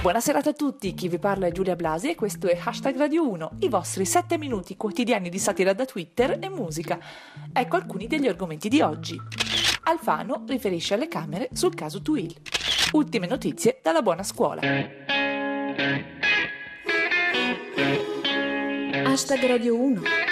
Buonasera a tutti, chi vi parla è Giulia Blasi e questo è Hashtag Radio 1, i vostri 7 minuti quotidiani di satira da Twitter e musica. Ecco alcuni degli argomenti di oggi. Alfano riferisce alle Camere sul caso Twill. Ultime notizie dalla buona scuola. Hashtag Radio 1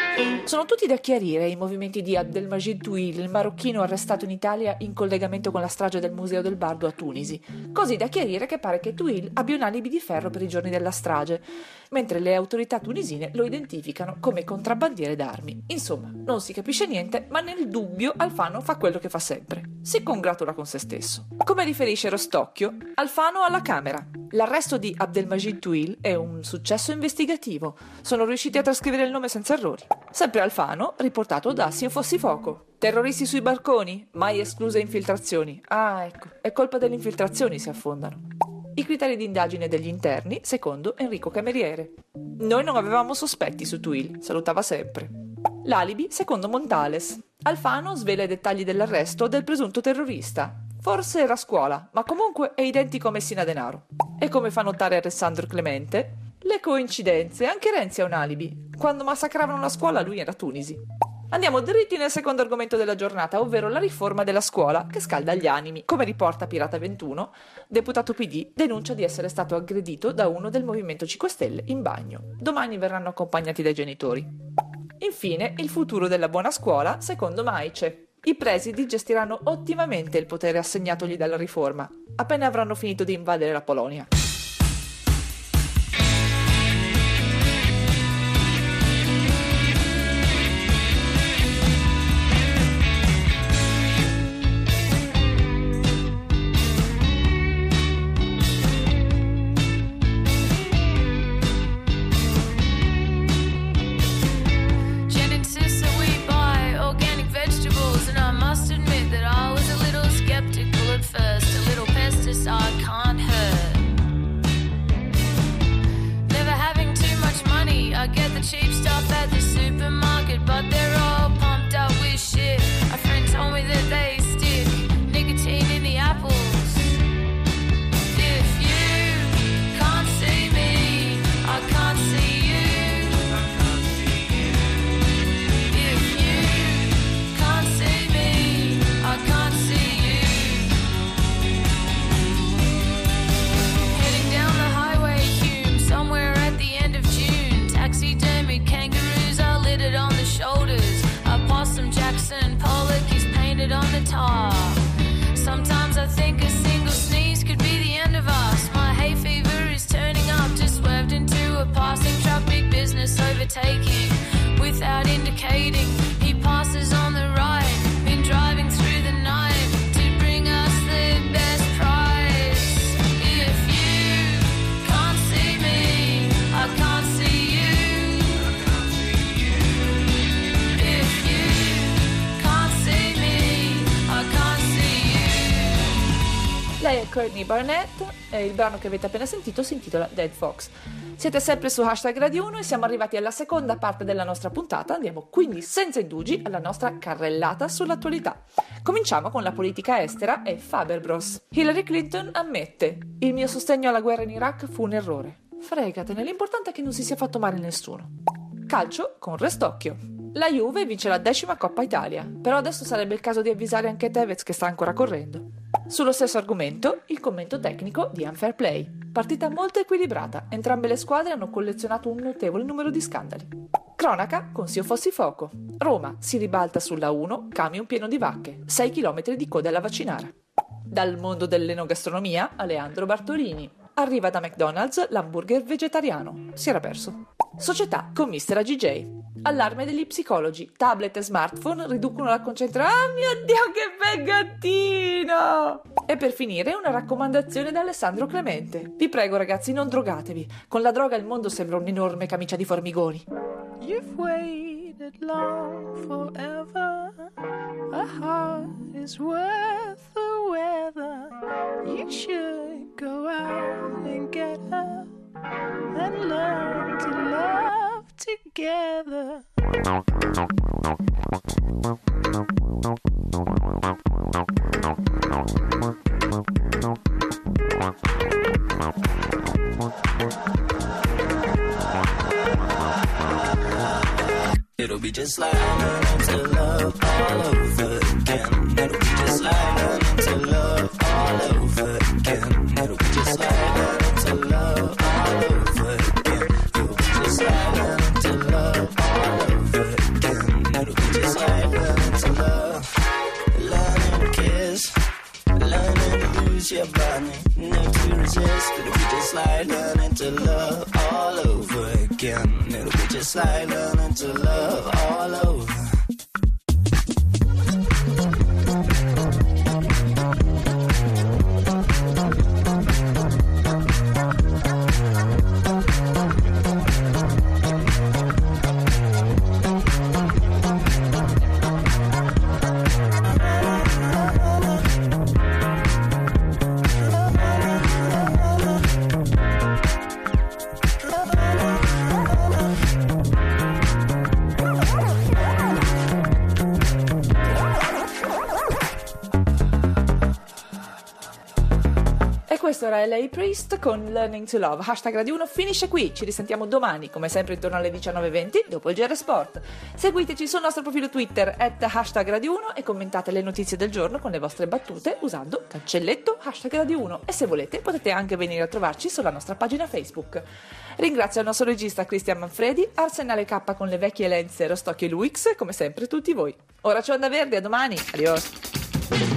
sono tutti da chiarire i movimenti di Abdelmajid Touil, il marocchino arrestato in Italia in collegamento con la strage del Museo del Bardo a Tunisi. Così da chiarire che pare che Touil abbia un alibi di ferro per i giorni della strage, mentre le autorità tunisine lo identificano come contrabbandiere d'armi. Insomma, non si capisce niente, ma nel dubbio Alfano fa quello che fa sempre. Si congratula con se stesso. Come riferisce Rostocchio, Alfano alla Camera. L'arresto di Abdelmajid Touil è un successo investigativo. Sono riusciti a trascrivere il nome senza errori. Sempre Alfano, riportato da Sio Fossi Foco. Terroristi sui barconi, mai escluse infiltrazioni. Ah, ecco, è colpa delle infiltrazioni se affondano. I criteri di indagine degli interni, secondo Enrico Cameriere. Noi non avevamo sospetti su Twill, salutava sempre. L'alibi, secondo Montales. Alfano svela i dettagli dell'arresto del presunto terrorista. Forse era a scuola, ma comunque è identico a Messina Denaro. E come fa notare Alessandro Clemente, le coincidenze, anche Renzi ha un alibi. Quando massacravano la scuola lui era a Tunisi. Andiamo dritti nel secondo argomento della giornata, ovvero la riforma della scuola che scalda gli animi. Come riporta Pirata 21, deputato PD denuncia di essere stato aggredito da uno del Movimento 5 Stelle in bagno. Domani verranno accompagnati dai genitori. Infine, il futuro della buona scuola, secondo Maice. I presidi gestiranno ottimamente il potere assegnatogli dalla riforma, appena avranno finito di invadere la Polonia. the cheap stuff at the supermarket, but they're all pumped up with shit. A friend told me that they stick nicotine in the apples. If you can't see me, I can't see overtaking without indicating. Lei è Courtney Barnett e il brano che avete appena sentito si intitola Dead Fox. Siete sempre su hashtag Radio 1 e siamo arrivati alla seconda parte della nostra puntata. Andiamo quindi senza indugi alla nostra carrellata sull'attualità. Cominciamo con la politica estera e Faber Bros. Hillary Clinton ammette: Il mio sostegno alla guerra in Iraq fu un errore. Fregatene, l'importante è che non si sia fatto male nessuno. Calcio con Restocchio. La Juve vince la decima Coppa Italia, però adesso sarebbe il caso di avvisare anche Tevez che sta ancora correndo. Sullo stesso argomento, il commento tecnico di Unfair Play. Partita molto equilibrata, entrambe le squadre hanno collezionato un notevole numero di scandali. Cronaca con Sio Fossi Foco. Roma si ribalta sulla 1, camion pieno di vacche, 6 km di coda alla vaccinara. Dal mondo dell'enogastronomia, Aleandro Bartolini. Arriva da McDonald's l'hamburger vegetariano. Si era perso. Società con Mr. AGJ. Allarme degli psicologi. Tablet e smartphone riducono la concentrazione. Ah mio Dio, che bel gattino! E per finire una raccomandazione da Alessandro Clemente. Vi prego ragazzi, non drogatevi. Con la droga il mondo sembra un'enorme camicia di formigoni. You've waited long forever. A heart is worth the weather. You should go out and get her and learn together. It'll be just like learning to love all over again. It'll be just like body. Never to resist. It'll be just like learning to love all over again. It'll be just like learning to love all over. Questo era LA Priest con Learning to Love. Hashtag Radio 1 finisce qui. Ci risentiamo domani, come sempre, intorno alle 19.20 dopo il GR Sport. Seguiteci sul nostro profilo Twitter, at hashtag Radio 1 e commentate le notizie del giorno con le vostre battute usando cancelletto hashtag Radio 1. E se volete potete anche venire a trovarci sulla nostra pagina Facebook. Ringrazio il nostro regista Cristian Manfredi, Arsenale K con le vecchie lenze Rostocchio e Luix, come sempre tutti voi. Ora c'è Onda Verde, a domani. Adios.